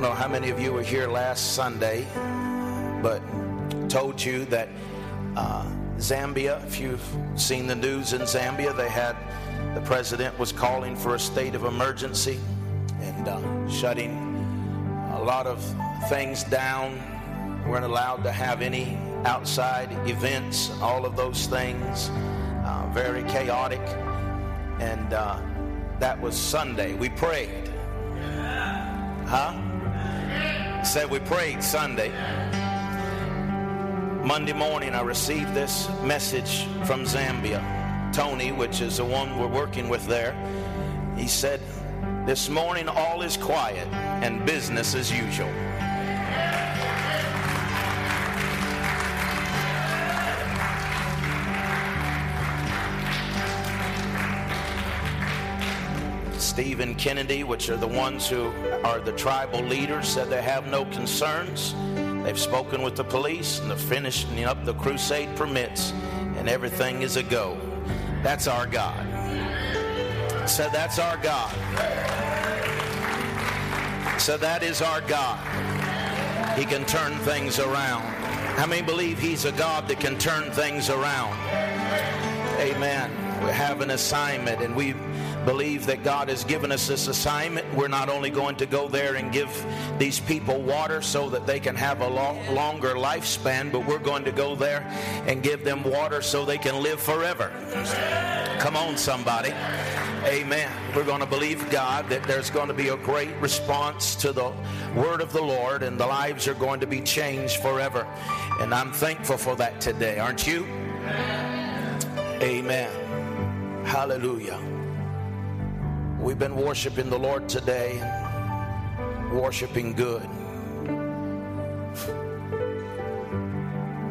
don't know how many of you were here last Sunday, but told you that uh, Zambia, if you've seen the news in Zambia, they had the president was calling for a state of emergency and uh, shutting a lot of things down. weren't allowed to have any outside events, all of those things. Uh, very chaotic. And uh, that was Sunday. We prayed. Huh? Said we prayed Sunday. Monday morning, I received this message from Zambia. Tony, which is the one we're working with there, he said, This morning all is quiet and business as usual. Stephen Kennedy, which are the ones who are the tribal leaders, said they have no concerns. They've spoken with the police and they're finishing up the crusade permits, and everything is a go. That's our God. So that's our God. So that is our God. He can turn things around. How many believe He's a God that can turn things around? Amen. We have an assignment and we believe that God has given us this assignment. We're not only going to go there and give these people water so that they can have a long, longer lifespan, but we're going to go there and give them water so they can live forever. Come on, somebody. Amen. We're going to believe God that there's going to be a great response to the word of the Lord and the lives are going to be changed forever. And I'm thankful for that today, aren't you? Amen. Hallelujah. We've been worshiping the Lord today, worshiping good.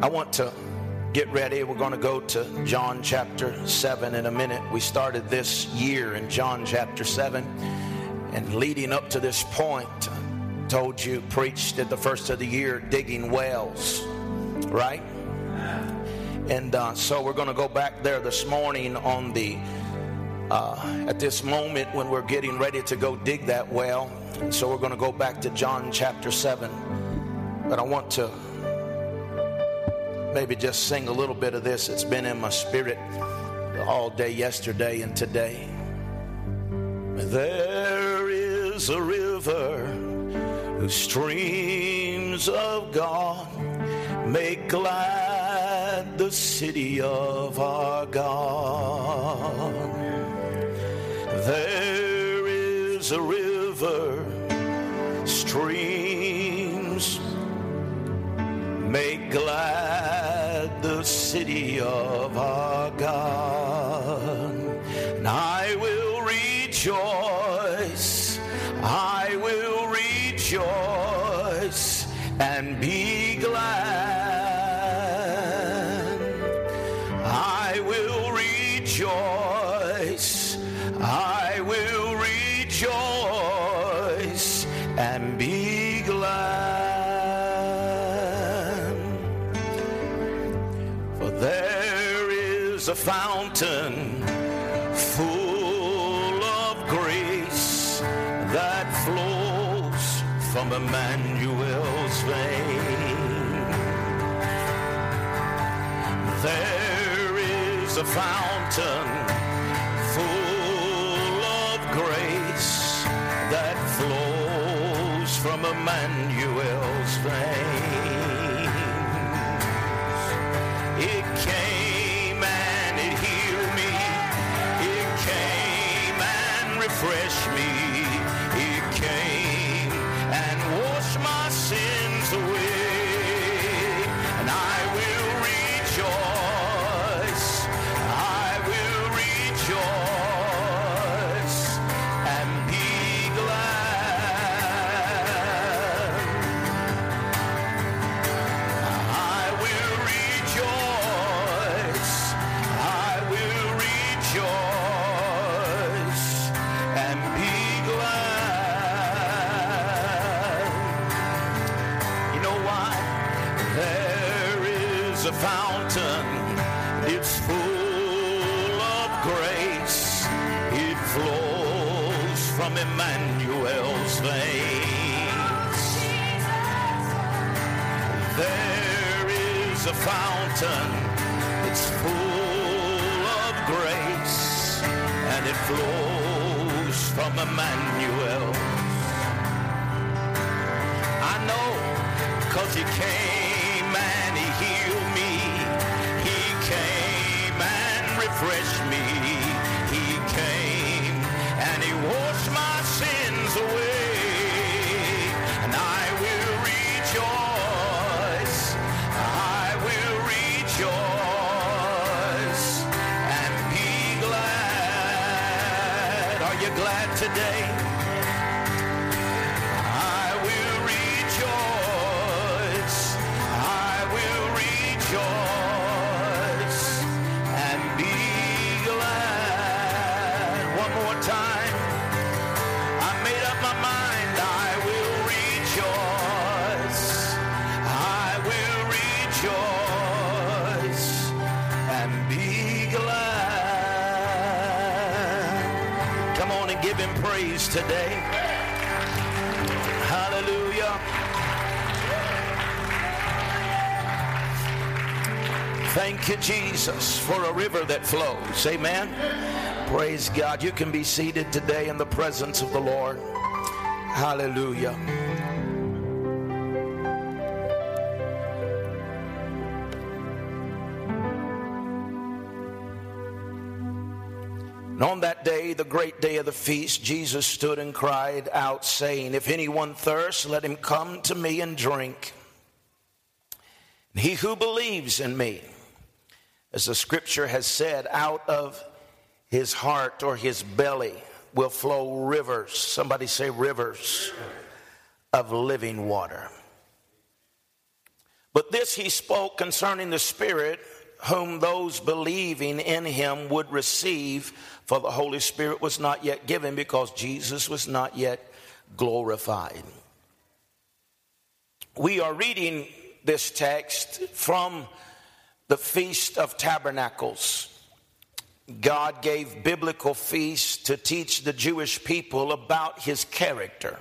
I want to get ready. We're going to go to John chapter 7 in a minute. We started this year in John chapter 7. And leading up to this point, told you, preached at the first of the year, digging wells, right? And uh, so we're going to go back there this morning on the uh, at this moment when we're getting ready to go dig that well. So we're going to go back to John chapter 7. But I want to maybe just sing a little bit of this. It's been in my spirit all day yesterday and today. There is a river whose streams of God make glad the city of our God. There is a river, streams make glad the city of our God. And I will rejoice, I from Emmanuel's vein. There is a fountain full of grace that flows from Emmanuel's veins. Emmanuel. I know, cause he came glad. Today? Today. Hallelujah. Thank you, Jesus, for a river that flows. Amen. Praise God. You can be seated today in the presence of the Lord. Hallelujah. The great day of the feast, Jesus stood and cried out, saying, If anyone thirsts, let him come to me and drink. And he who believes in me, as the scripture has said, out of his heart or his belly will flow rivers. Somebody say, rivers of living water. But this he spoke concerning the Spirit, whom those believing in him would receive, for the Holy Spirit was not yet given because Jesus was not yet glorified. We are reading this text from the Feast of Tabernacles. God gave biblical feasts to teach the Jewish people about his character.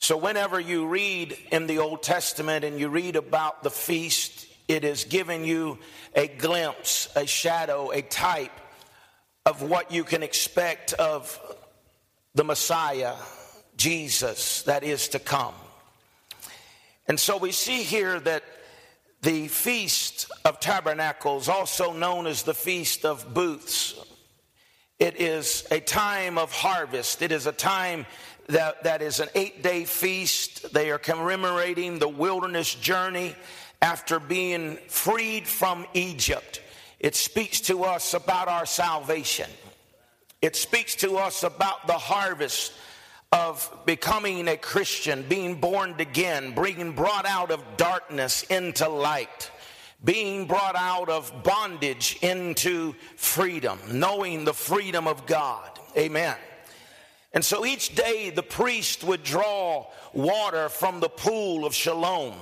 So, whenever you read in the Old Testament and you read about the feast, it is giving you a glimpse, a shadow, a type of what you can expect of the Messiah, Jesus, that is to come. And so we see here that the Feast of Tabernacles, also known as the Feast of Booths, it is a time of harvest. It is a time that, that is an eight day feast. They are commemorating the wilderness journey after being freed from Egypt. It speaks to us about our salvation. It speaks to us about the harvest of becoming a Christian, being born again, being brought out of darkness into light, being brought out of bondage into freedom, knowing the freedom of God. Amen. And so each day the priest would draw water from the pool of Siloam.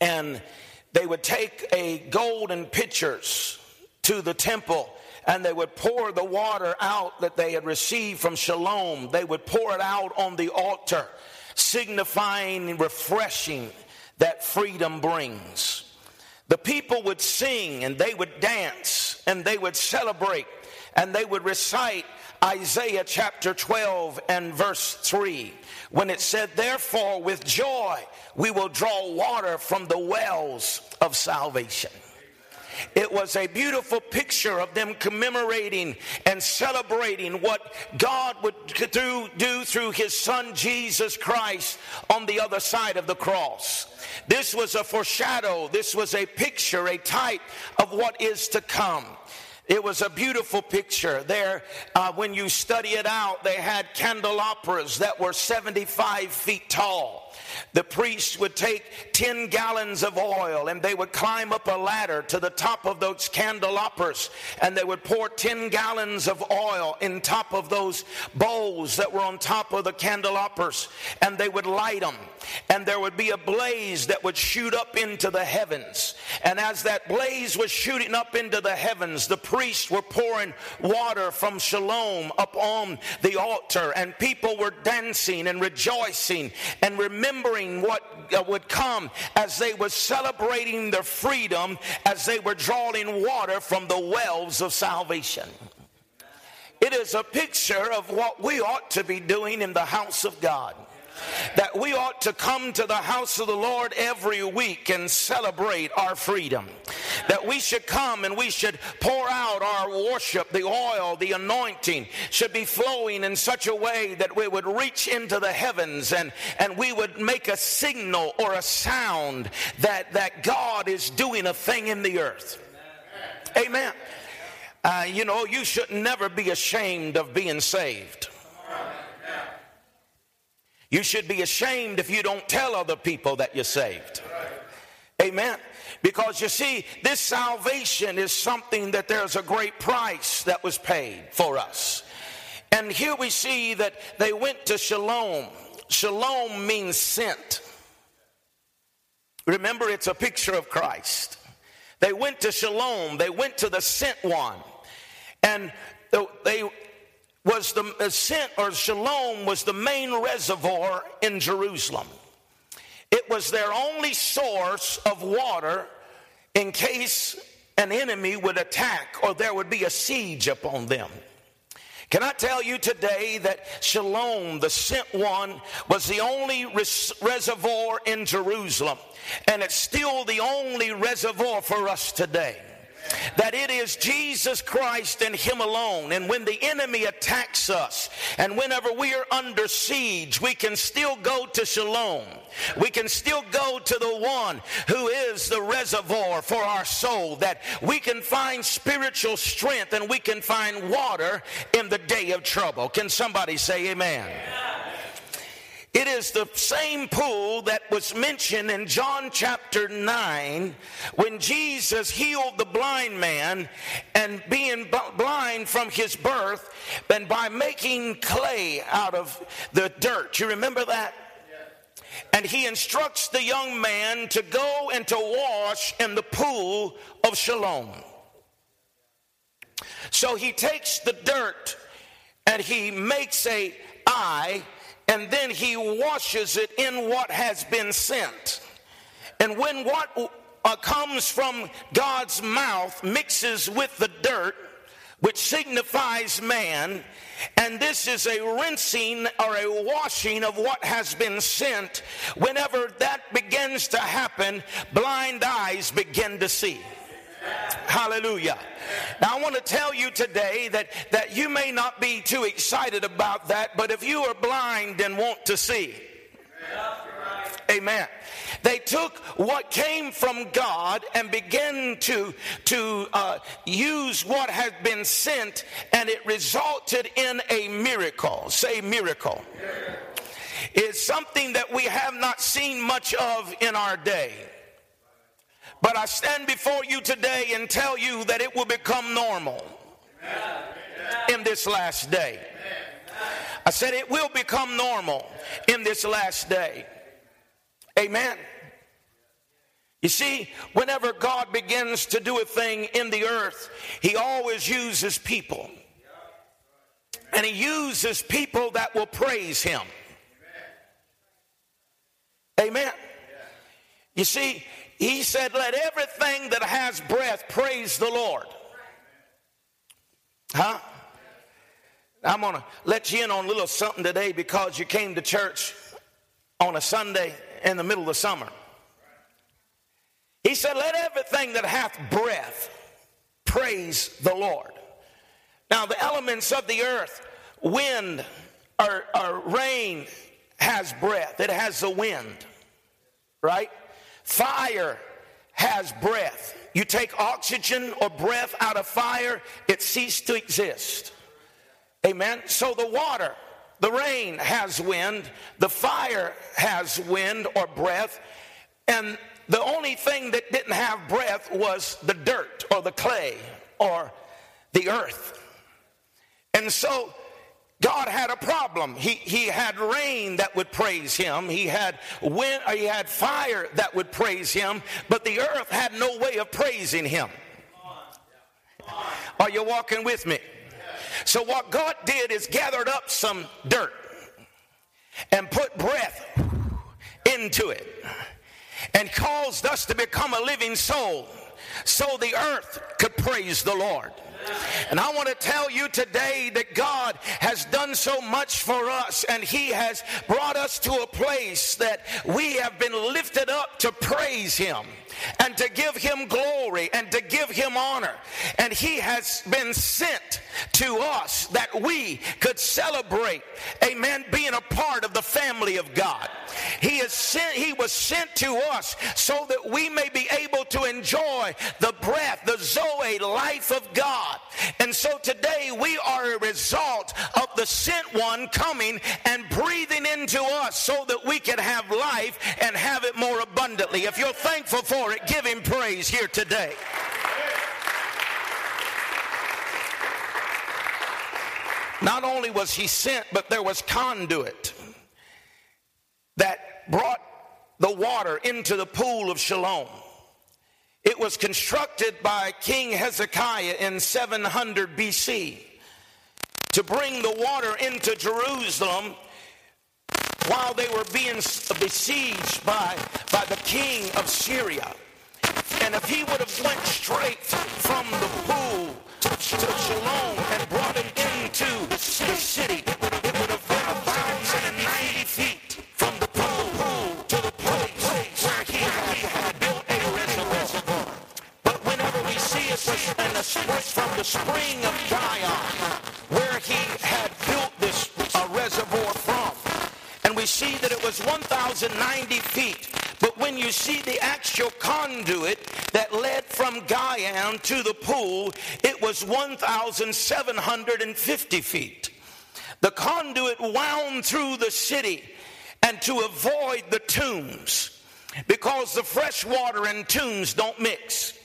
And they would take a golden pitchers to the temple and they would pour the water out that they had received from Siloam. They would pour it out on the altar, signifying refreshing that freedom brings. The people would sing and they would dance and they would celebrate and they would recite Isaiah chapter 12 and verse 3 when it said, Therefore, with joy we will draw water from the wells of salvation. It was a beautiful picture of them commemorating and celebrating what God would do, do through his son Jesus Christ on the other side of the cross. This was a foreshadow, this was a picture, a type of what is to come. It was a beautiful picture. There, uh, when you study it out, they had candelabras that were 75 feet tall. The priests would take 10 gallons of oil and they would climb up a ladder to the top of those candelabras and they would pour 10 gallons of oil in top of those bowls that were on top of the candelabras and they would light them. And there would be a blaze that would shoot up into the heavens. And as that blaze was shooting up into the heavens, the priests were pouring water from Siloam upon the altar, and people were dancing and rejoicing and remembering what uh, would come as they were celebrating their freedom as they were drawing water from the wells of salvation. It is a picture of what we ought to be doing in the house of God that we ought to come to the house of the Lord every week and celebrate our freedom. That we should come and we should pour out our worship, the oil, the anointing should be flowing in such a way that we would reach into the heavens and, and we would make a signal or a sound that, that God is doing a thing in the earth. Amen. Uh, you know, you should never be ashamed of being saved. You should be ashamed if you don't tell other people that you're saved. Amen. Because you see, this salvation is something that there's a great price that was paid for us. And here we see that they went to Siloam. Siloam means sent. Remember, it's a picture of Christ. They went to Siloam, they went to the sent one. And they was the uh, ascent or Siloam was the main reservoir in Jerusalem. It was their only source of water in case an enemy would attack or there would be a siege upon them. Can I tell you today that Siloam, the sent one, was the only res- reservoir in Jerusalem, and it's still the only reservoir for us today that it is Jesus Christ and Him alone. And when the enemy attacks us, and whenever we are under siege, we can still go to Siloam. We can still go to the one who is the reservoir for our soul, that we can find spiritual strength and we can find water in the day of trouble. Can somebody say amen? It is the same pool that was mentioned in John chapter 9 when Jesus healed the blind man and being blind from his birth and by making clay out of the dirt. You remember that? And he instructs the young man to go and to wash in the pool of Siloam. So he takes the dirt and he makes a eye and then he washes it in what has been sent. And when what uh, comes from God's mouth mixes with the dirt, which signifies man, and this is a rinsing or a washing of what has been sent. Whenever that begins to happen, blind eyes begin to see. Hallelujah. Now, I want to tell you today that, that you may not be too excited about that, but if you are blind and want to see, amen. They took what came from God and began to, to uh, use what had been sent, and it resulted in a miracle. Say miracle. It's something that we have not seen much of in our day. But I stand before you today and tell you that it will become normal in this last day. I said it will become normal in this last day. Amen. You see, whenever God begins to do a thing in the earth, He always uses people. And He uses people that will praise Him. Amen. You see, he said, Let everything that has breath praise the Lord. Huh? I'm going to let you in on a little something today because you came to church on a Sunday in the middle of summer. He said, Let everything that hath breath praise the Lord. Now, the elements of the earth, wind or, or rain, has breath, it has the wind, right? Fire has breath. You take oxygen or breath out of fire, it ceases to exist. Amen. So the water, the rain has wind, the fire has wind or breath, and the only thing that didn't have breath was the dirt or the clay or the earth. And so God had a problem. He, he had rain that would praise him. He had wind, uh, he had fire that would praise him, but the earth had no way of praising him. Are you walking with me? So, what God did is gathered up some dirt and put breath into it and caused us to become a living soul so the earth could praise the Lord. And I want to tell you today that God has done so much for us and He has brought us to a place that we have been lifted up to praise Him and to give him glory and to give him honor. And he has been sent to us that we could celebrate, amen, being a part of the family of God. He is sent, he was sent to us so that we may be able to enjoy the breath, the Zoe life of God. And so today we are a result of the sent one coming and breathing into us so that we can have life and have it more abundantly. If you're thankful for it, give him praise here today. Not only was he sent, but there was conduit that brought the water into the pool of Siloam. It was constructed by King Hezekiah in 700 BC to bring the water into Jerusalem while they were being besieged by, by the king of Syria. And if he would have went straight from the pool to, Siloam and brought it into the city, the spring of Gihon, where he had built this uh, reservoir from, and we see that it was 1,090 feet but when you see the actual conduit that led from Gihon to the pool, it was 1,750 feet. The conduit wound through the city and to avoid the tombs because the fresh water and tombs don't mix.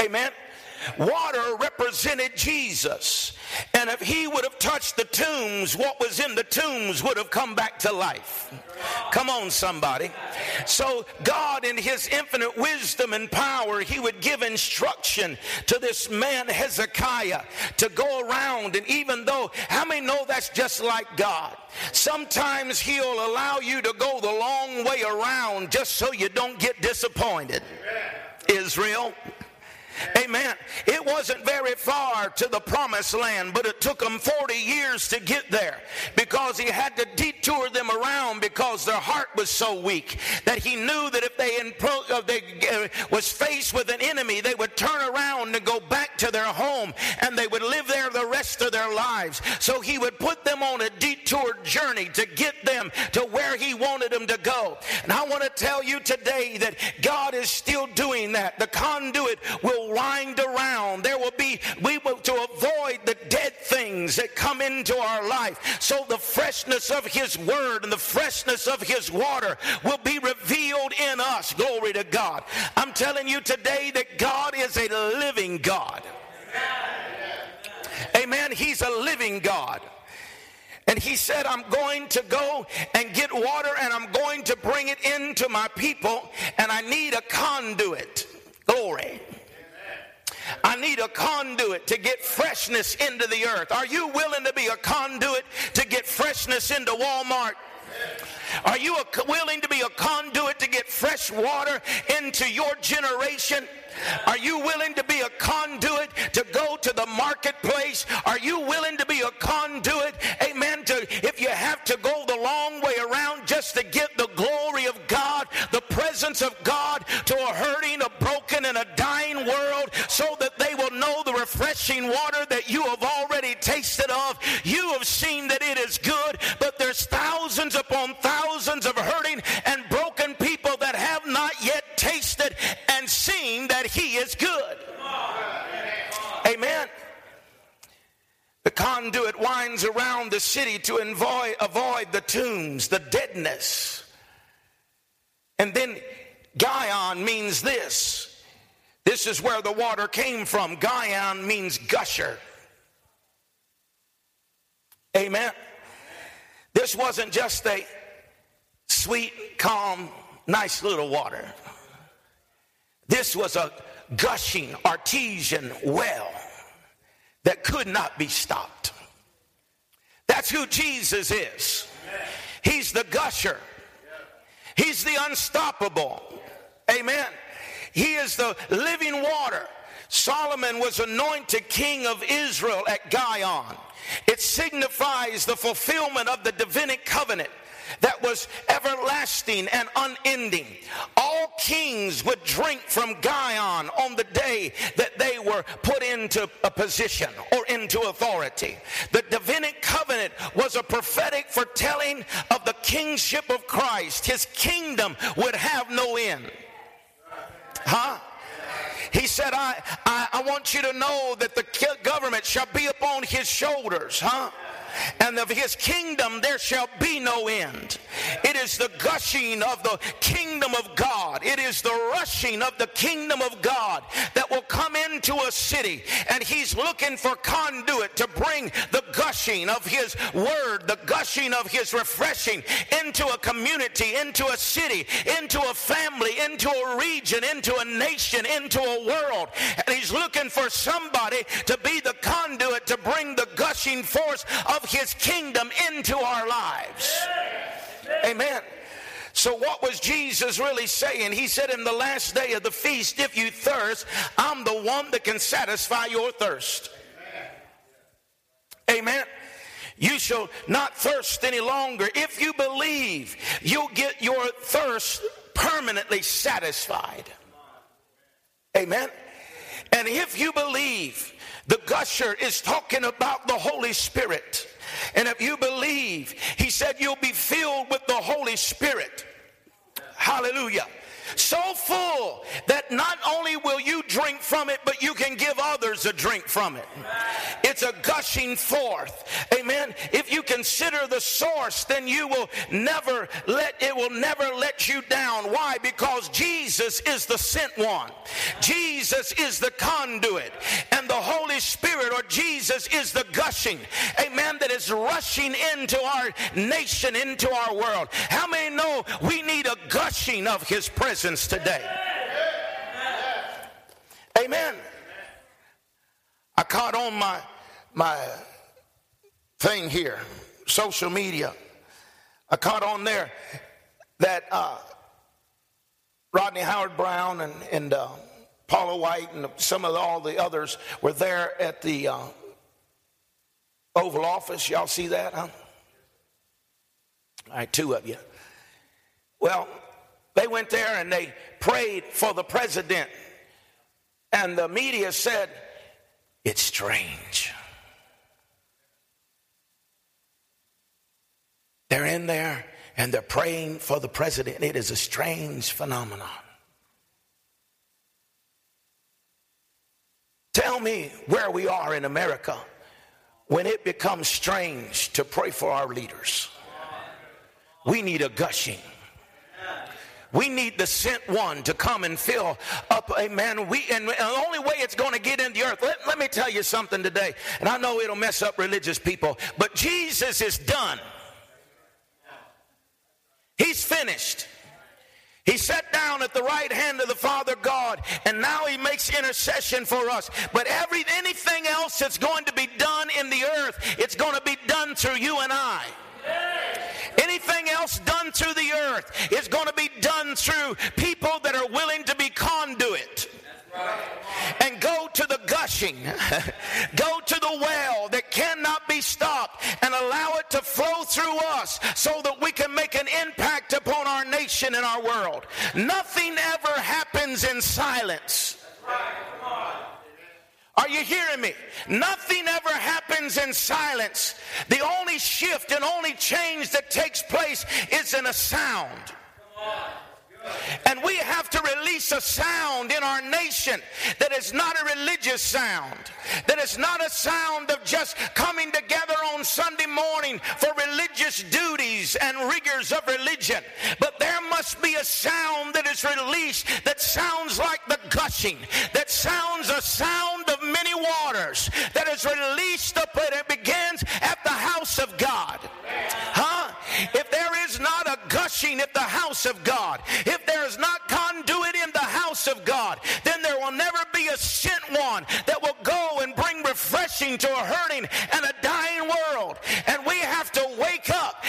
Amen. Water represented Jesus. And if he would have touched the tombs, what was in the tombs would have come back to life. Come on, somebody. So, God, in his infinite wisdom and power, he would give instruction to this man Hezekiah to go around. And even though, how many know that's just like God? Sometimes he'll allow you to go the long way around just so you don't get disappointed. Israel. Amen. It wasn't very far to the promised land, but it took them 40 years to get there because he had to detour them around because their heart was so weak that he knew that if they, uh, they uh, was faced with an enemy, they would turn around and go back to their home and they would live there the rest of their lives. So he would put them on a detour journey to get them to where he wanted them to go. And I want to tell you today that God is still doing that. The conduit will wind around. There will be, we will, to avoid the dead things that come into our life. So the freshness of His Word and the freshness of His water will be revealed in us. Glory to God. I'm telling you today that God is a living God. Amen. He's a living God. And he said, I'm going to go and get water and I'm going to bring it into my people, and I need a conduit. Glory. I need a conduit to get freshness into the earth. Are you willing to be a conduit to get freshness into Walmart? Are you willing to be a conduit to get fresh water into your generation? Are you willing to be a conduit to go to the marketplace? Are you willing to be a conduit, amen, to if you have to go the long way around just to get the glory of God, the presence of God refreshing water that you have already tasted of. You have seen that it is good, but there's thousands upon thousands of hurting and broken people that have not yet tasted and seen that He is good. Amen. The conduit winds around the city to avoid, avoid the tombs, the deadness. And then Gihon means this. This is where the water came from. Gihon means gusher. Amen. This wasn't just a sweet, calm, nice little water. This was a gushing artesian well that could not be stopped. That's who Jesus is. He's the gusher. He's the unstoppable. Amen. He is the living water. Solomon was anointed king of Israel at Gihon. It signifies the fulfillment of the Davidic covenant that was everlasting and unending. All kings would drink from Gihon on the day that they were put into a position or into authority. The Davidic covenant was a prophetic foretelling of the kingship of Christ. His kingdom would have no end. Huh? He said, I, I, I, want you to know that the government shall be upon his shoulders, huh? And of his kingdom there shall be no end. It is the gushing of the kingdom of God. It is the rushing of the kingdom of God that will come into a city. And he's looking for conduit to bring the gushing of his word, the gushing of his refreshing into a community, into a city, into a family, into a region, into a nation, into a world. And he's looking for somebody to be the conduit to bring the gushing force of his kingdom into our lives. Amen. So, what was Jesus really saying? He said, In the last day of the feast, if you thirst, I'm the one that can satisfy your thirst. Amen. You shall not thirst any longer. If you believe, you'll get your thirst permanently satisfied. Amen. And if you believe, the gusher is talking about the Holy Spirit. And if you believe, he said you'll be filled with the Holy Spirit. Hallelujah so full that not only will you drink from it, but you can give others a drink from it. It's a gushing forth. Amen. If you consider the source, then you will never let it will never let you down. Why? Because Jesus is the sent one. Jesus is the conduit. And the Holy Spirit or Jesus is the gushing. Amen. That is rushing into our nation, into our world. How many know we need a gushing of his presence? Presence today. Amen. I caught on my my thing here, social media. I caught on there that uh, Rodney Howard-Browne and, and uh, Paula White and some of the, all the others were there at the uh, Oval Office. Y'all see that, huh? All right, two of you. Well, they went there and they prayed for the president. And the media said, It's strange. They're in there and they're praying for the president. It is a strange phenomenon. Tell me where we are in America when it becomes strange to pray for our leaders. We need a gushing. We need the sent one to come and fill up, amen. We, and the only way it's going to get in the earth, let, let me tell you something today, and I know it'll mess up religious people, but Jesus is done. He's finished. He sat down at the right hand of the Father God, and now he makes intercession for us. But every anything else that's going to be done in the earth, it's going to be done through you and I. Anything else done through the earth is going to be done through people that are willing to be conduit. And go to the gushing, go to the well that cannot be stopped, and allow it to flow through us so that we can make an impact upon our nation and our world. Nothing ever happens in silence. Are you hearing me? Nothing ever happens in silence. The only shift and only change that takes place is in a sound. And we have to release a sound in our nation that is not a religious sound, that is not a sound of just coming together on Sunday morning for religious duties and rigors of religion, but there must be a sound that is released that sounds like the gushing, that sounds a sound of many waters, that is released up and it begins at the house of God. Huh? If there is not a gushing at the house of God, if there is not conduit in the house of God, then there will never be a sent one that will go and bring refreshing to a hurting and a dying world. And we have to wake up.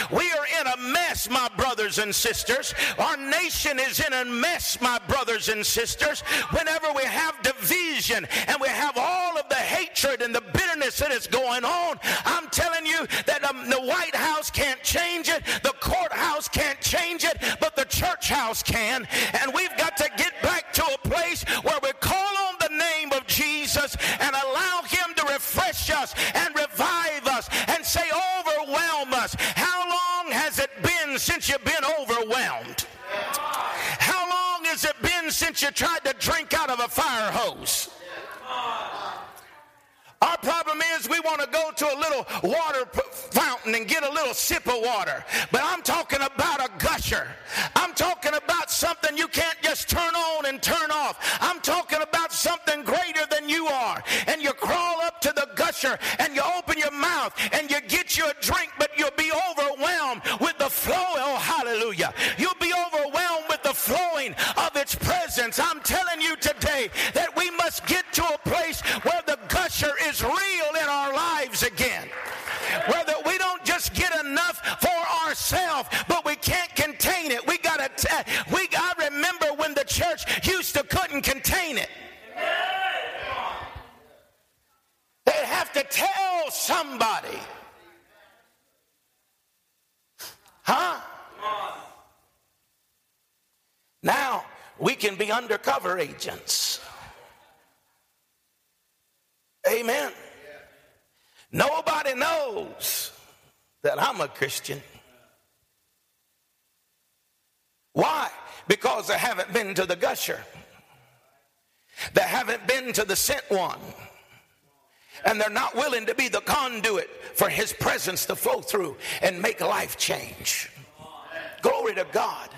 Mess, my brothers and sisters. Our nation is in a mess, my brothers and sisters. Whenever we have division and we have all of the hatred and the bitterness that is going on, I'm telling you that um, the White House can't change it, the courthouse can't change it, but the church house can. And we've got to get back to a place where we call on the name of Jesus and allow Him to refresh us and revive us and say, overwhelm us. How long has it been since you've been overwhelmed? How long has it been since you tried to drink out of a fire hose? Our problem is we want to go to a little water fountain and get a little sip of water. But I'm talking about a gusher. I'm talking about something you can't just turn on and turn off. I'm talking about something greater than you are. And you crawl up to the gusher and you open your mouth and you get you a drink, but you'll be overwhelmed with the flow. Oh, hallelujah. You'll be overwhelmed with the flowing of its presence. I'm telling you today is is real in our lives again. Whether we don't just get enough for ourselves, but we can't contain it. We gotta. T- we. I remember when the church used to couldn't contain it. They'd have to tell somebody. Huh? Now we can be undercover agents. Amen. Nobody knows that I'm a Christian. Why? Because they haven't been to the gusher. They haven't been to the sent one. And they're not willing to be the conduit for his presence to flow through and make life change. Glory to God.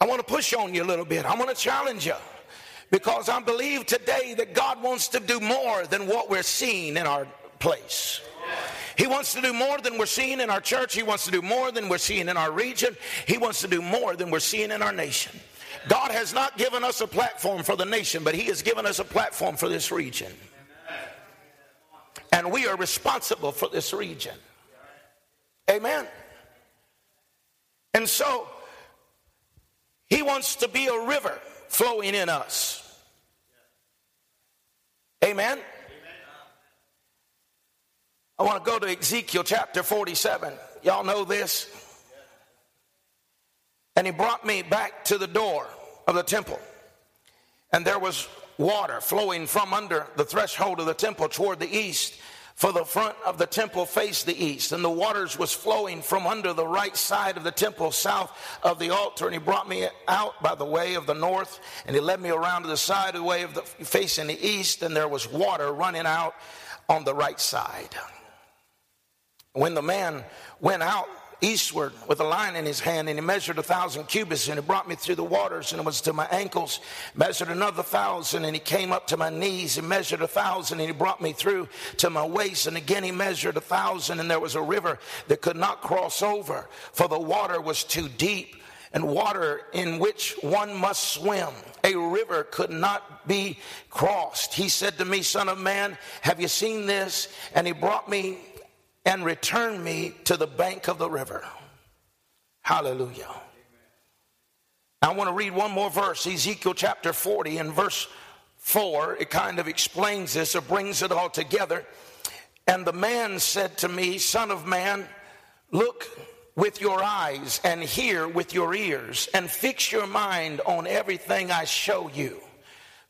I want to push on you a little bit. I want to challenge you. Because I believe today that God wants to do more than what we're seeing in our place. He wants to do more than we're seeing in our church. He wants to do more than we're seeing in our region. He wants to do more than we're seeing in our nation. God has not given us a platform for the nation, but He has given us a platform for this region. And we are responsible for this region. Amen. And so, He wants to be a river flowing in us. Amen. I want to go to Ezekiel chapter 47. Y'all know this? And he brought me back to the door of the temple. And there was water flowing from under the threshold of the temple toward the east for the front of the temple faced the east, and the waters was flowing from under the right side of the temple, south of the altar. And he brought me out by the way of the north, and he led me around to the side of the way of the facing the east, and there was water running out on the right side. When the man went out eastward with a line in his hand, and he measured a thousand cubits, and he brought me through the waters, and it was to my ankles. Measured another thousand, and he came up to my knees. He measured a thousand, and he brought me through to my waist. And again he measured a thousand, and there was a river that could not cross over, for the water was too deep and water in which one must swim. A river could not be crossed. He said to me, Son of man, have you seen this? And he brought me and return me to the bank of the river. Hallelujah. I want to read one more verse, Ezekiel chapter 40 and verse 4. It kind of explains this or brings it all together. And the man said to me, Son of man, look with your eyes and hear with your ears and fix your mind on everything I show you.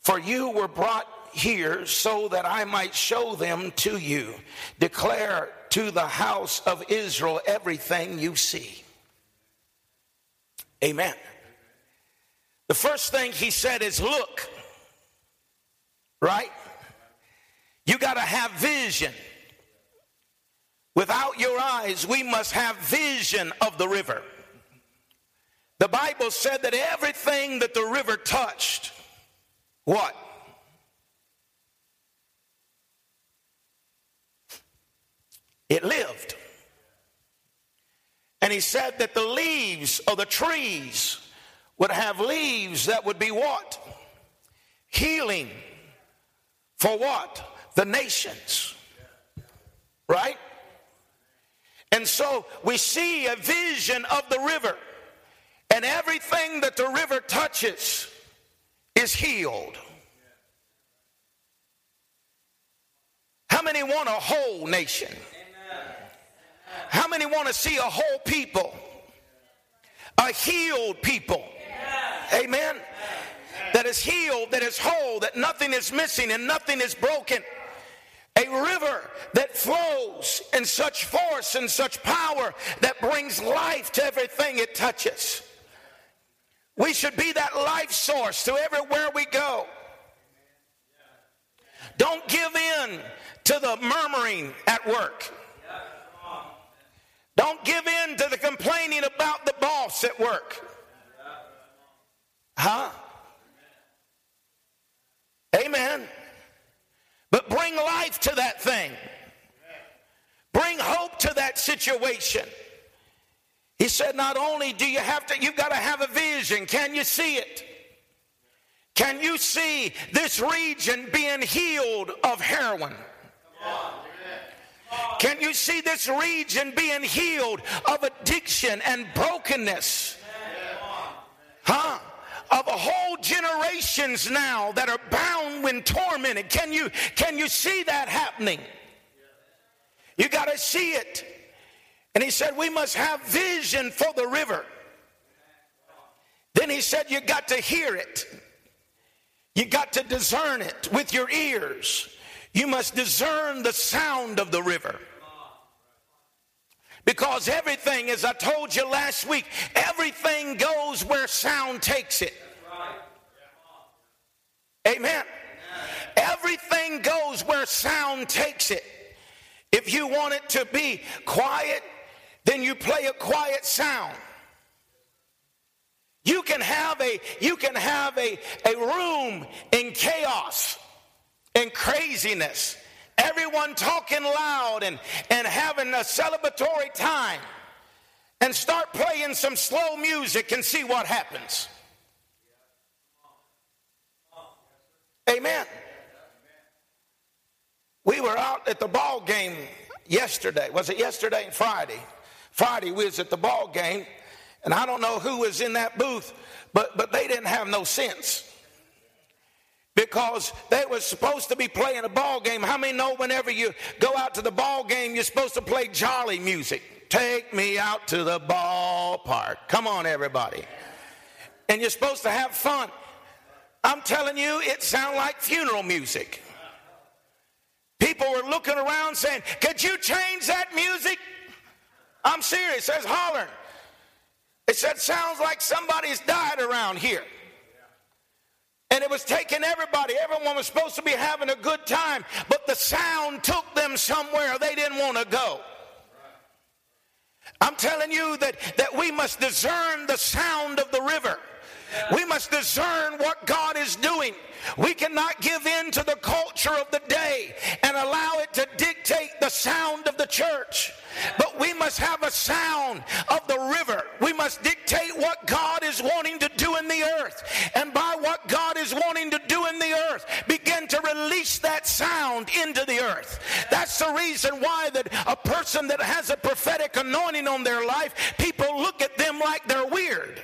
For you were brought here so that I might show them to you. Declare to the house of Israel everything you see. Amen. The first thing he said is look, right? You got to have vision. Without your eyes, we must have vision of the river. The Bible said that everything that the river touched, what? It lived. And he said that the leaves of the trees would have leaves that would be what? Healing for what? The nations. Right? And so we see a vision of the river, and everything that the river touches is healed. How many want a whole nation? How many want to see a whole people? A healed people. Amen. That is healed, that is whole, that nothing is missing and nothing is broken. A river that flows in such force and such power that brings life to everything it touches. We should be that life source to everywhere we go. Don't give in to the murmuring at work. Don't give in to the complaining about the boss at work. Huh? Amen. But bring life to that thing. Bring hope to that situation. He said, not only do you have to, you've got to have a vision. Can you see it? Can you see this region being healed of heroin? Can you see this region being healed of addiction and brokenness? Huh? Of a whole generations now that are bound when tormented. Can you can you see that happening? You got to see it. And he said, We must have vision for the river. Then he said, You got to hear it. You got to discern it with your ears. You must discern the sound of the river. Because everything, as I told you last week, everything goes where sound takes it. Amen. Everything goes where sound takes it. If you want it to be quiet, then you play a quiet sound. You can have a you can have a, a room in chaos and craziness. Everyone talking loud and, and having a celebratory time. And start playing some slow music and see what happens. Amen. We were out at the ball game yesterday. Was it yesterday? And Friday. Friday we was at the ball game, and I don't know who was in that booth, but but they didn't have no sense because they were supposed to be playing a ball game. How many know whenever you go out to the ball game, you're supposed to play jolly music? Take me out to the ballpark. Come on, everybody. And you're supposed to have fun. I'm telling you, it sounded like funeral music. People were looking around saying, Could you change that music? I'm serious. Says hollering. It said, Sounds like somebody's died around here. And it was taking everybody. Everyone was supposed to be having a good time, but the sound took them somewhere they didn't want to go. I'm telling you that, that we must discern the sound of the river. We must discern what God is doing. We cannot give in to the culture of the day and allow it to dictate the sound of the church. But we must have a sound of the river. We must dictate what God is wanting to do in the earth. And by what God is wanting to do in the earth, begin to release that sound into the earth. That's the reason why that a person that has a prophetic anointing on their life, people look at them like they're weird.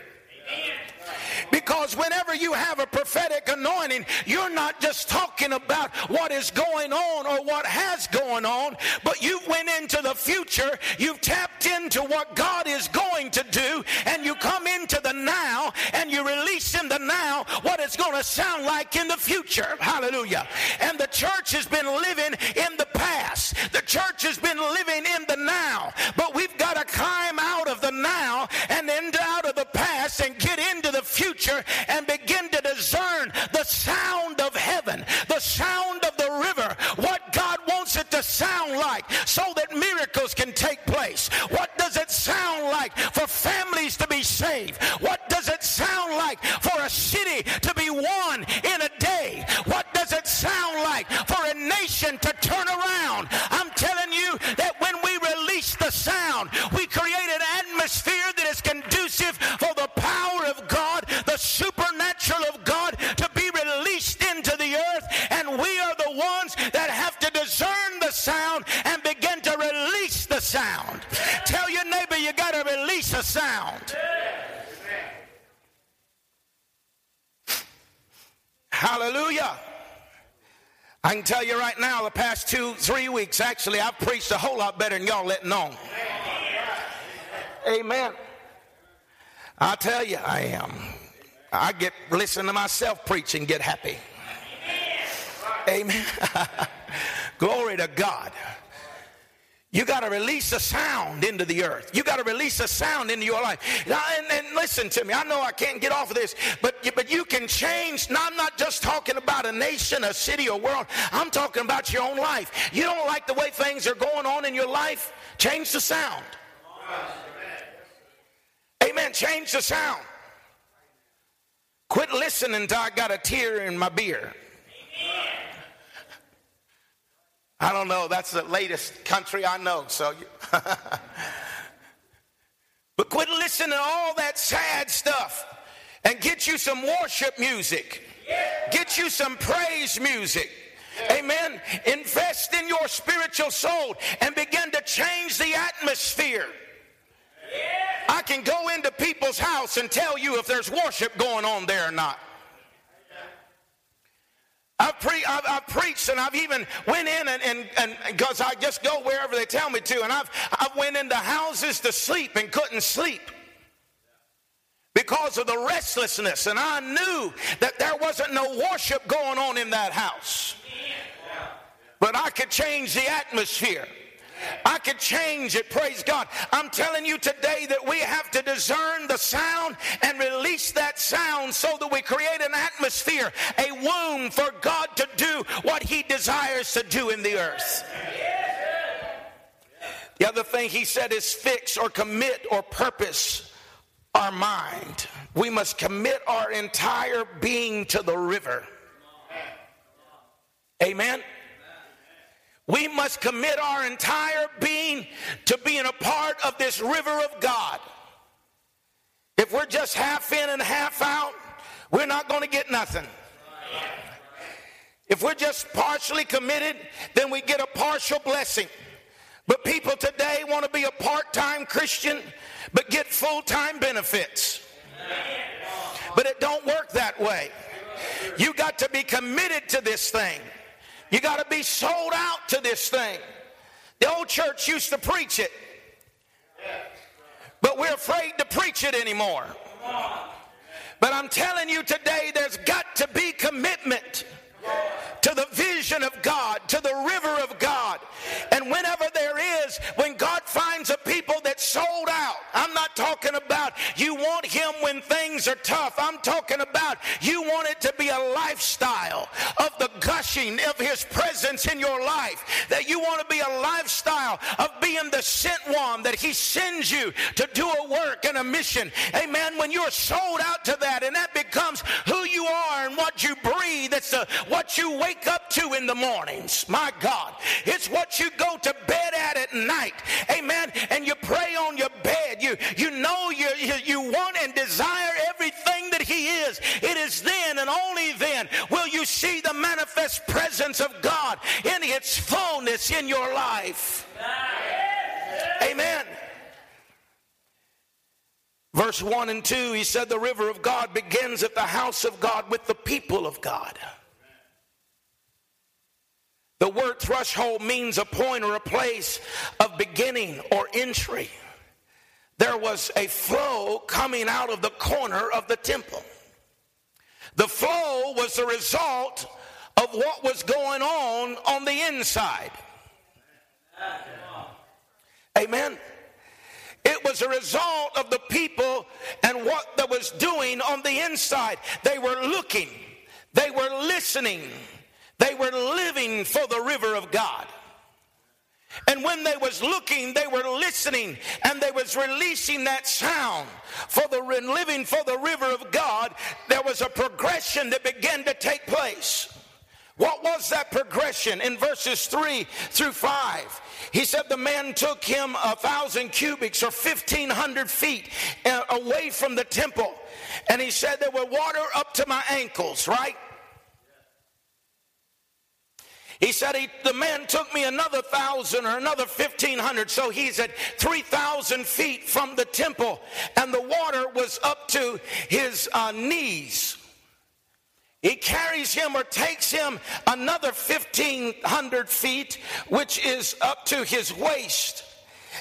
Because whenever you have a prophetic anointing, you're not just talking about what is going on or what has going on, but you went into the future, you've tapped into what God is going to do, and you come into the now and you release in the now what it's going to sound like in the future. Hallelujah. And the church has been living in the past. The church has been living and get into the future past two, three weeks, actually, I've preached a whole lot better than y'all letting on. Amen. I tell you, I am. I get listen to myself preach and get happy. Amen. Glory to God. You got to release a sound into the earth. You got to release a sound into your life. Now, and, and, listen to me. I know I can't get off of this, but but you can change. Now, I'm not just talking about a nation, a city, or world. I'm talking about your own life. You don't like the way things are going on in your life? Change the sound. Amen. Change the sound. Quit listening until I got a tear in my beer. I don't know. That's the latest country I know. So, but quit listening to all that sad stuff and get you some worship music. Get you some praise music. Amen. Invest in your spiritual soul and begin to change the atmosphere. I can go into people's house and tell you if there's worship going on there or not. I've, pre- I've, I've, preached and I've even went in and and because I just go wherever they tell me to. And I've I've went into houses to sleep and couldn't sleep because of the restlessness. And I knew that there wasn't no worship going on in that house. But I could change the atmosphere I could change it. Praise God. I'm telling you today that we have to discern the sound and release that sound so that we create an atmosphere, a womb for God to do what He desires to do in the earth. The other thing he said is fix or commit or purpose our mind. We must commit our entire being to the river. Amen. We must commit our entire being to being a part of this river of God. If we're just half in and half out, we're not going to get nothing. If we're just partially committed, then we get a partial blessing. But people today want to be a part time Christian, but get full time benefits. But it don't work that way. You got to be committed to this thing. You got to be sold out to this thing. The old church used to preach it, but we're afraid to preach it anymore. But I'm telling you today, there's got to be commitment to the vision of God, to the river of God. And whenever there is, when God finds a people that sold out, I'm not talking about you want Him when things are tough. I'm talking about you want it to be a lifestyle of the gushing of His presence in your life. That you want to be a lifestyle of being the sent one, that He sends you to do a work and a mission. Amen. When you're sold out to that and that becomes who you are and what you breathe, it's the, what you wake up to in the mornings. My God. It's what you go to bed at at night. Amen. And you pray on your bed. You, you know you, you, want and desire everything that He is. It is then and only then will you see the manifest presence of God in its fullness in your life. Amen. Verse 1 and 2, he said, The river of God begins at the house of God with the people of God. The word threshold means a point or a place of beginning or entry. There was a flow coming out of the corner of the temple. The flow was the result of what was going on on the inside. Amen. It was a result of the people and what that was doing on the inside. They were looking, they were listening, they were living for the river of God. And when they was looking, they were listening and they was releasing that sound for the living for the river of God. There was a progression that began to take place. What was that progression in verses 3 through 5? He said the man took him a thousand cubits or 1500 feet uh, away from the temple. And he said there were water up to my ankles, right? He said he, the man took me another thousand or another fifteen hundred, so he's at three thousand feet from the temple, and the water was up to his uh, knees. he carries him or takes him another 1500 feet which is up to his waist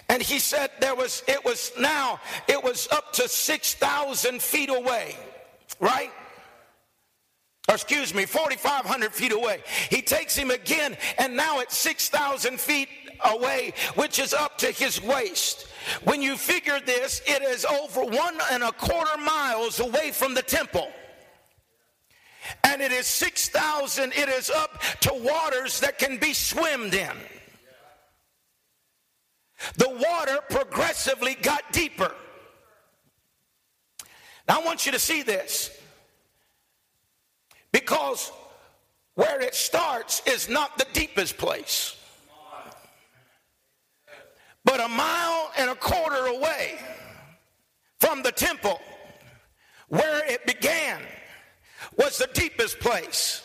and he said there was it was now it was up to 6000 feet away right or excuse me 4500 feet away he takes him again and now it's 6000 feet away which is up to his waist when you figure this it is over one and a quarter miles away from the temple and it is 6,000, it is up to waters that can be swimmed in. The water progressively got deeper. Now, I want you to see this because where it starts is not the deepest place. But a mile and a quarter away from the temple where it began was the deepest place.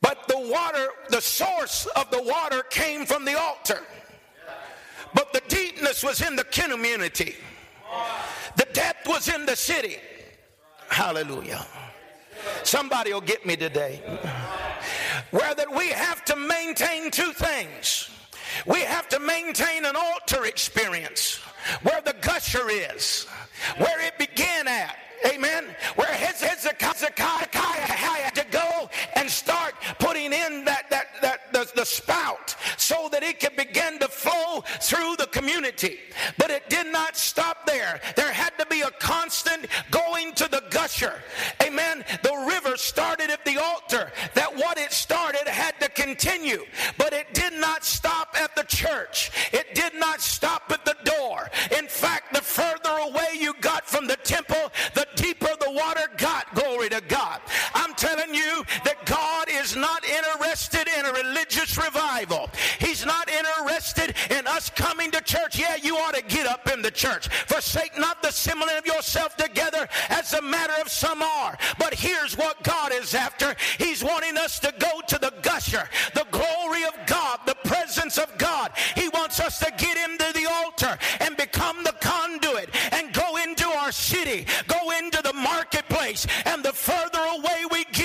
But the water, the source of the water came from the altar. But the deepness was in the community. The depth was in the city. Hallelujah. Somebody will get me today. Where that we have to maintain two things. We have to maintain an altar experience where the gusher is, where it began at, Amen. Where Hezekiah had to go and start putting in that, that, that the, the spout so that it could begin to flow through the community. But it did not stop there. There had to be a constant going to the gusher. Amen. The river started at the altar. That what it started had to continue. But it did not stop at the church. It did not stop at the door. In fact, the further away you got from the temple, the deeper the water got. Glory to God. I'm telling you that God is not interested in a religious revival. He's not interested in us coming to church. Yeah, you ought to get up in the church. Forsake not the assembling of yourself together as a matter of some are. But here's what God is after. He's wanting us to go to the gusher, the glory of God, the presence of God. He wants us to get into the altar and become the conduit and go into our city, go into the marketplace. And the further away we get,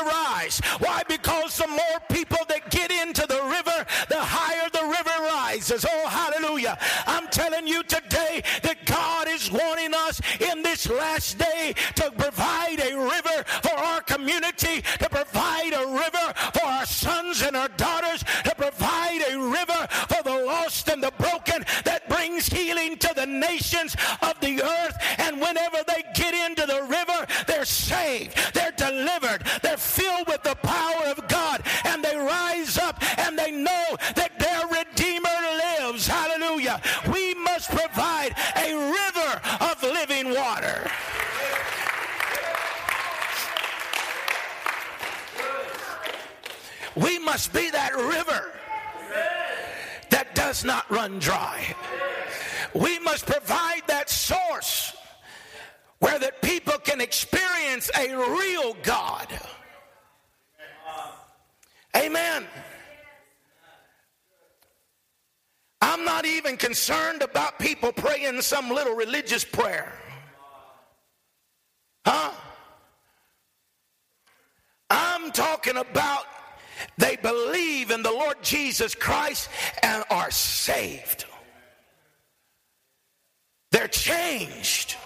to rise. Why? Because the more people that get into the river, the higher the river rises. Oh, hallelujah. I'm telling you today that God is wanting us in this last day to provide a river for our community, to provide a river for our sons and our daughters, to provide a river for the lost and the broken that brings healing to the nations of the earth. And whenever they get into the river, they're saved, they're delivered, they're filled with the power of God, and they rise up and they know that their Redeemer lives. Hallelujah. We must provide a river of living water. We must be that river that does not run dry. We must provide that source can experience a real God. Amen. I'm not even concerned about people praying some little religious prayer. Huh? I'm talking about they believe in the Lord Jesus Christ and are saved. They're changed.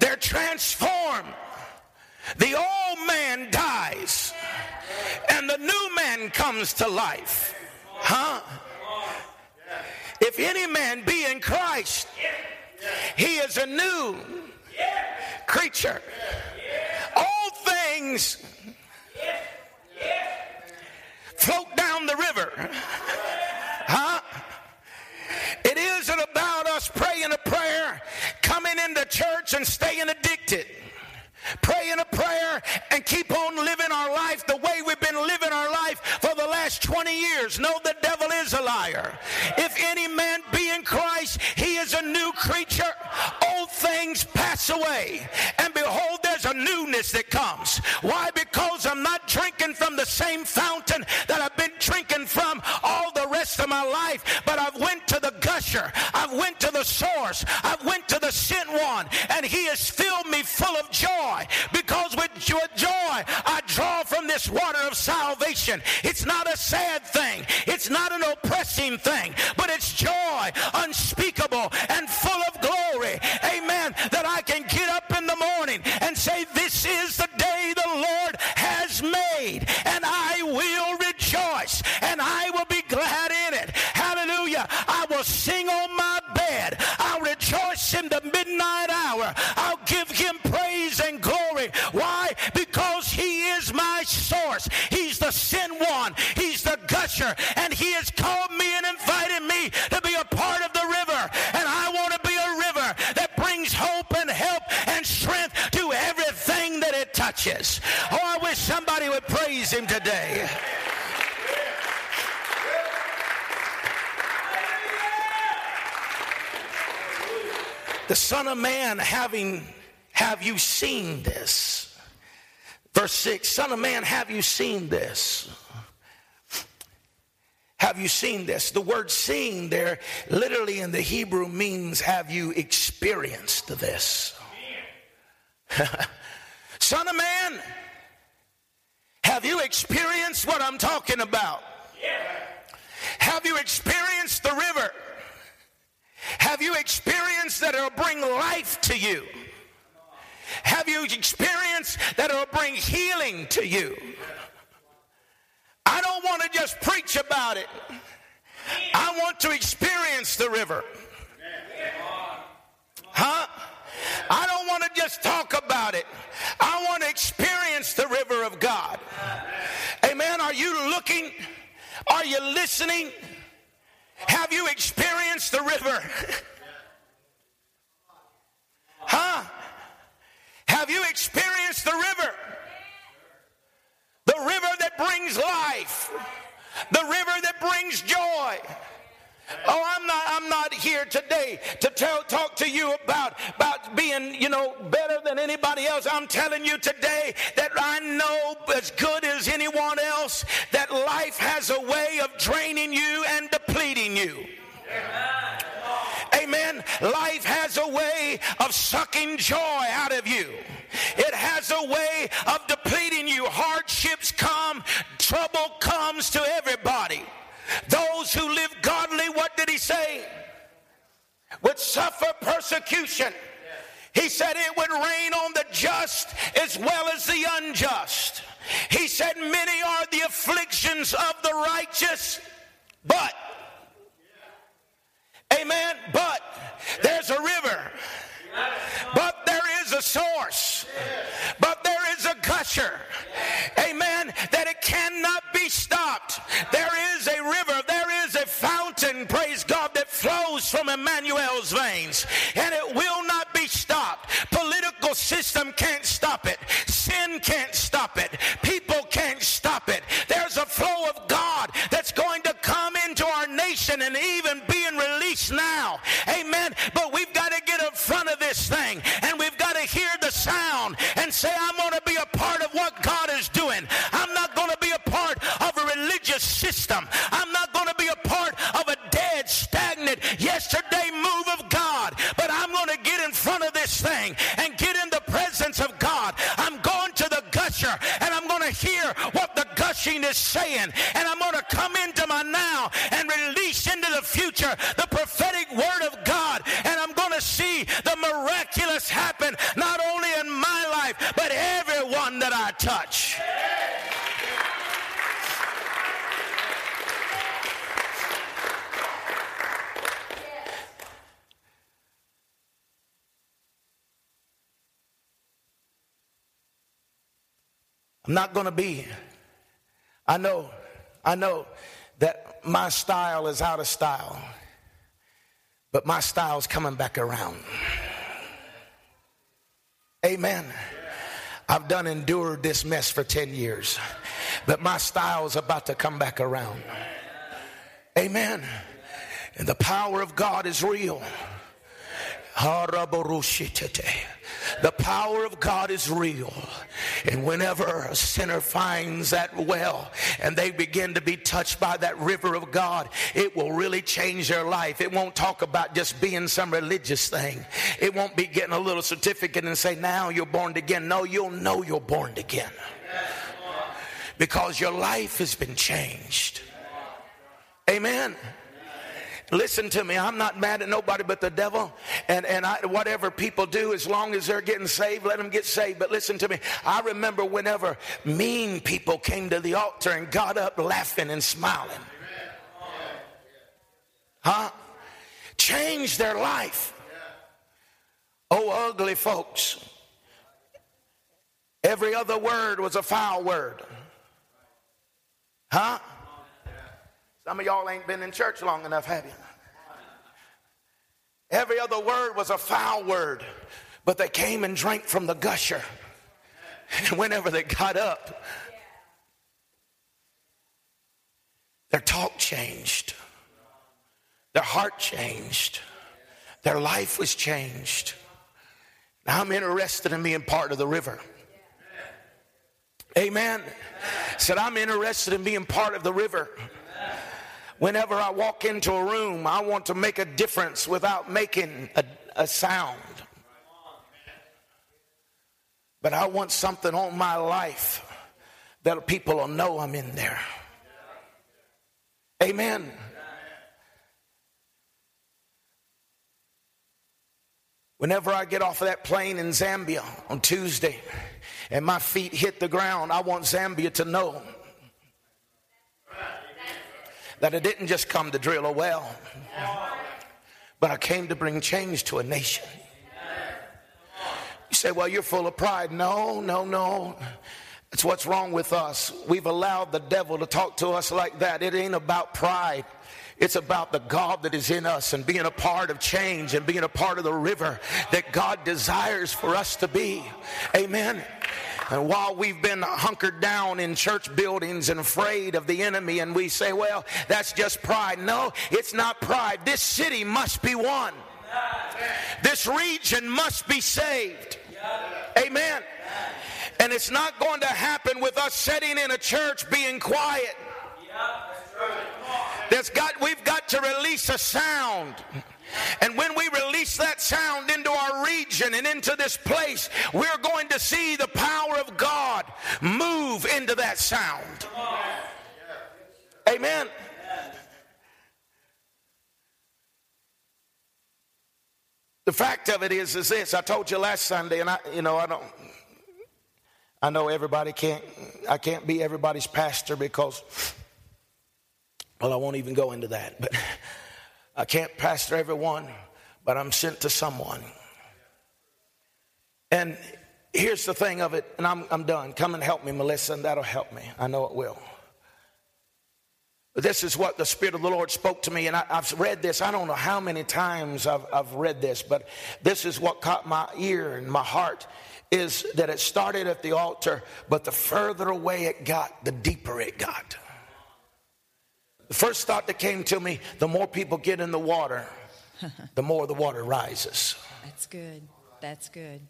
They're transformed. The old man dies and the new man comes to life. Huh? If any man be in Christ, he is a new creature. All things float down the river. Huh? It isn't about us praying a prayer, coming into church and staying addicted. Praying a prayer and keep on living our life the way we've been living our life for the last 20 years. No, the devil is a liar. If any man be in Christ, he is a new creature. Things pass away. And behold, there's a newness that comes. Why? Because I'm not drinking from the same fountain that I've been drinking from all the rest of my life, but I've went to the gusher. I've went to the source. I've went to the sent one, and He has filled me full of joy because with joy I draw from this water of salvation. It's not a sad thing, it's not an oppressing thing, Man having, have you seen this? Verse 6 Son of Man, have you seen this? Have you seen this? The word seen there literally in the Hebrew means have you experienced this? Son of man, have you experienced what I'm talking about? Have you experienced the river? Have you experienced that it'll bring life to you? Have you experienced that it'll bring healing to you? I don't want to just preach about it. I want to experience the river. Huh? I don't want to just talk about it. I want to experience the river of God. Amen. Are you looking? Are you listening? Have you experienced the river? Huh? Have you experienced the river? The river that brings life, the river that brings joy. Oh, I'm not, I'm not here today to tell, talk to you about, about being, you know, better than anybody else. I'm telling you today that I know as good as anyone else that life has a way of draining you and depleting you. Amen. Life has a way of sucking joy out of you. It has a way of depleting you. Hardships come, trouble comes to everybody. Those who live he say? Would suffer persecution. He said it would rain on the just as well as the unjust. He said, Many are the afflictions of the righteous, but, amen, but there's a river, but there is a source, but there is a gusher, amen, that it cannot be stopped. There is a river, from Emmanuel's veins, and it will not be stopped. Political system can't stop it, sin can't stop it, people can't stop it. There's a flow of God that's going to come into our nation and even being released now. Amen. But we've got to get in front of this thing and we've got to hear the sound and say, I'm going to be a part of what God is doing. I'm not going to be a part of a religious system. I'm this thing and get in the presence of God. I'm going to the gusher and I'm going to hear what the gushing is saying. And I'm going to come into my now and release into the future the prophetic word of God. And I'm going to see the miraculous happen not only in my life, but everyone that I touch. I'm not going to be. I know, I know that my style is out of style, but my style's coming back around. Amen. I've done endured this mess for 10 years, but my style's about to come back around. Amen. And the power of God is real. The power of God is real. And whenever a sinner finds that well and they begin to be touched by that river of God, it will really change their life. It won't talk about just being some religious thing. It won't be getting a little certificate and say, now you're born again. No, you'll know you're born again because your life has been changed. Amen. Listen to me. I'm not mad at nobody but the devil. And, and I, whatever people do, as long as they're getting saved, let them get saved. But listen to me. I remember whenever mean people came to the altar and got up laughing and smiling. Huh? Changed their life. Oh, ugly folks. Every other word was a foul word. Huh? Some of y'all ain't been in church long enough, have you? Every other word was a foul word, but they came and drank from the gusher. And whenever they got up, their talk changed, their heart changed, their life was changed. Now I'm interested in being part of the river. Amen. Said, I'm interested in being part of the river. Whenever I walk into a room, I want to make a difference without making a, a sound. But I want something on my life that people will know I'm in there. Amen. Whenever I get off of that plane in Zambia on Tuesday and my feet hit the ground, I want Zambia to know that I didn't just come to drill a well, but I came to bring change to a nation. You say, well, you're full of pride. No, no, no. It's what's wrong with us. We've allowed the devil to talk to us like that. It ain't about pride. It's about the God that is in us and being a part of change and being a part of the river that God desires for us to be. Amen. And while we've been hunkered down in church buildings and afraid of the enemy, and we say, well, that's just pride. No, it's not pride. This city must be won, this region must be saved. Amen. And it's not going to happen with us sitting in a church being quiet. Got, we've got to release a sound. And when we release that sound into our region and into this place, we're going to see the power of God move into that sound. Amen. The fact of it is, is this. I told you last Sunday, and I, you know, I don't. I know everybody can't. I can't be everybody's pastor because. Well, I won't even go into that, but. I can't pastor everyone, but I'm sent to someone. And here's the thing of it, and I'm, I'm done. Come and help me, Melissa, and that'll help me. I know it will. This is what the Spirit of the Lord spoke to me, and I, have read this. I don't know how many times I've, I've read this, but this is what caught my ear and my heart is that it started at the altar, but the further away it got, the deeper it got. The first thought that came to me the more people get in the water, the more the water rises. That's good. That's good.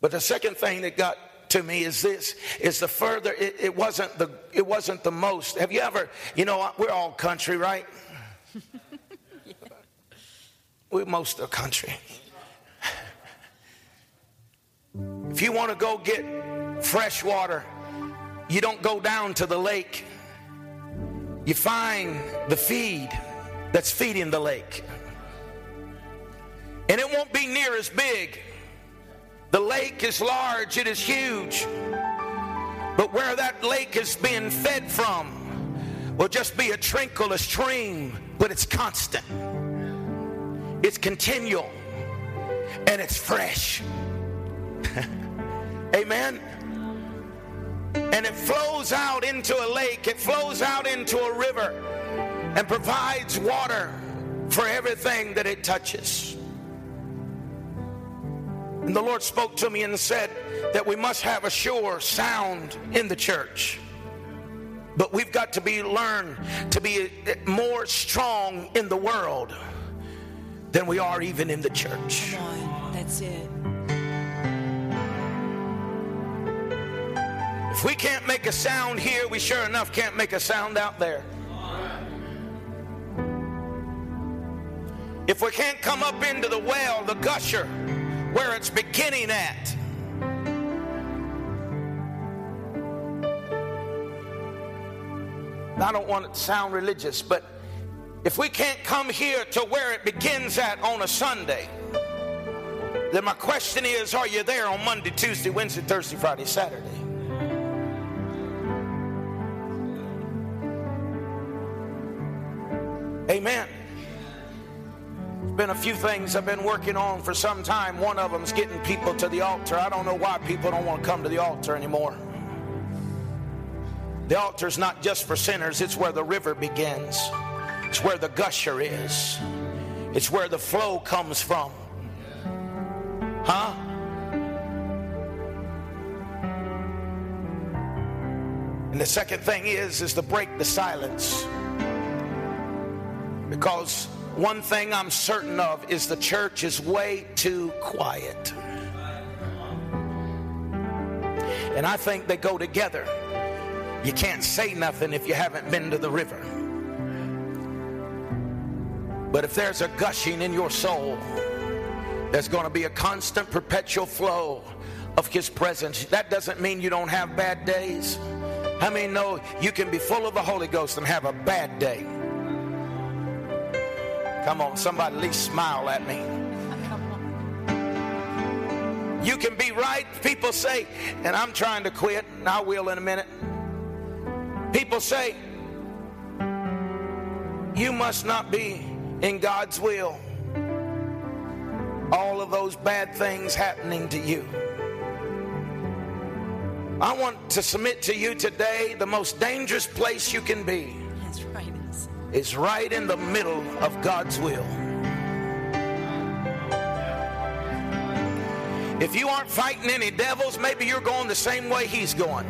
But the second thing that got to me is this is the further it, it wasn't the it wasn't the most have you ever you know we're all country right yeah. we're most of the country if you want to go get fresh water you don't go down to the lake you find the feed that's feeding the lake. And it won't be near as big. The lake is large, it is huge. But where that lake is being fed from will just be a trickle, a stream, but it's constant, it's continual, and it's fresh. Amen and it flows out into a lake, it flows out into a river, and provides water for everything that it touches. And the Lord spoke to me and said that we must have a sure sound in the church. But we've got to be learn to be more strong in the world than we are even in the church. Come on, that's it. If we can't make a sound here, we sure enough can't make a sound out there. If we can't come up into the well, the gusher, where it's beginning at, I don't want it to sound religious, but if we can't come here to where it begins at on a Sunday, then my question is are you there on Monday, Tuesday, Wednesday, Thursday, Friday, Saturday? Amen. There's been a few things I've been working on for some time. One of them is getting people to the altar. I don't know why people don't want to come to the altar anymore. The altar is not just for sinners, it's where the river begins, it's where the gusher is, it's where the flow comes from. Huh? And the second thing is is to break the silence. Because one thing I'm certain of is the church is way too quiet. And I think they go together. You can't say nothing if you haven't been to the river. But if there's a gushing in your soul, there's going to be a constant, perpetual flow of His presence. That doesn't mean you don't have bad days. I mean, no, you can be full of the Holy Ghost and have a bad day. Come on, somebody at least smile at me. You can be right. People say, and I'm trying to quit, and I will in a minute. People say, you must not be in God's will. All of those bad things happening to you. I want to submit to you today the most dangerous place you can be. Is right in the middle of God's will. If you aren't fighting any devils, maybe you're going the same way he's going.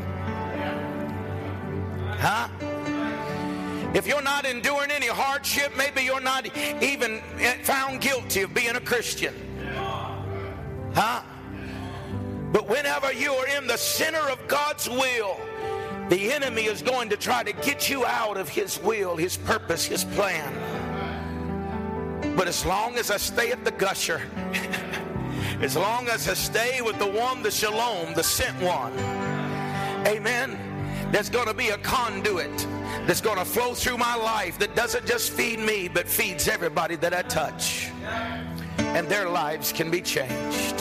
Huh? If you're not enduring any hardship, maybe you're not even found guilty of being a Christian. Huh? But whenever you are in the center of God's will, the enemy is going to try to get you out of his will, his purpose, his plan. But as long as I stay at the gusher, as long as I stay with the one, the Siloam, the sent one, amen, there's going to be a conduit that's going to flow through my life that doesn't just feed me, but feeds everybody that I touch. And their lives can be changed.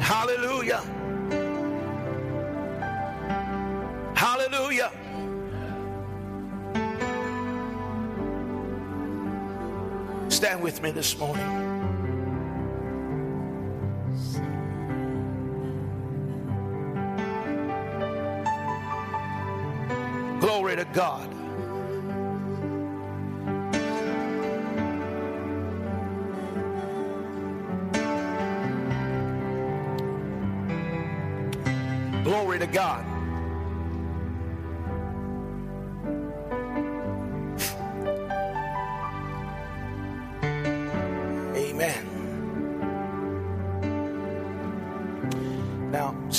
Hallelujah. Hallelujah. Stand with me this morning. Glory to God. Glory to God.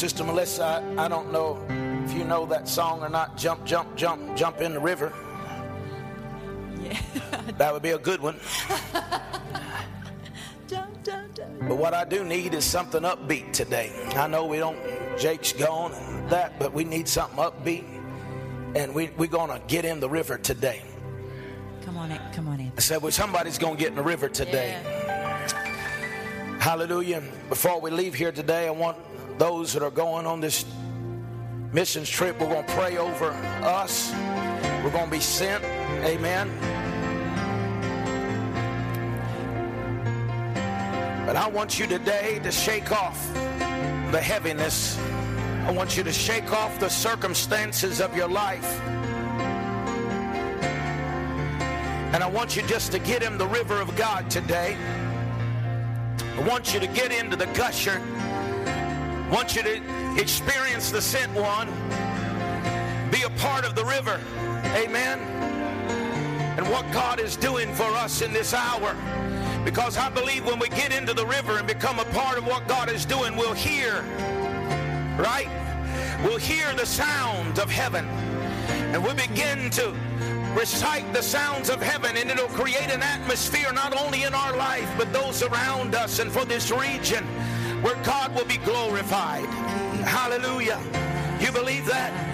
Sister Melissa, I, I don't know if you know that song or not. Jump, jump, jump, jump in the river. Yeah. That would be a good one. dun, dun, dun. But what I do need is something upbeat today. I know we don't, Jake's gone and that, but we need something upbeat. And we, we're going to get in the river today. Come on in. Come on in. I said, well, somebody's going to get in the river today. Hallelujah. Before we leave here today, I want those that are going on this missions trip, we're going to pray over us. We're going to be sent. Amen. But I want you today to shake off the heaviness. I want you to shake off the circumstances of your life. And I want you just to get in the river of God today. I want you to get into the gusher. Want you to experience the sent one. Be a part of the river. Amen. And what God is doing for us in this hour. Because I believe when we get into the river and become a part of what God is doing, we'll hear. Right? We'll hear the sound of heaven. And we'll begin to recite the sounds of heaven and it'll create an atmosphere not only in our life but those around us and for this region where God will be glorified. Hallelujah. You believe that?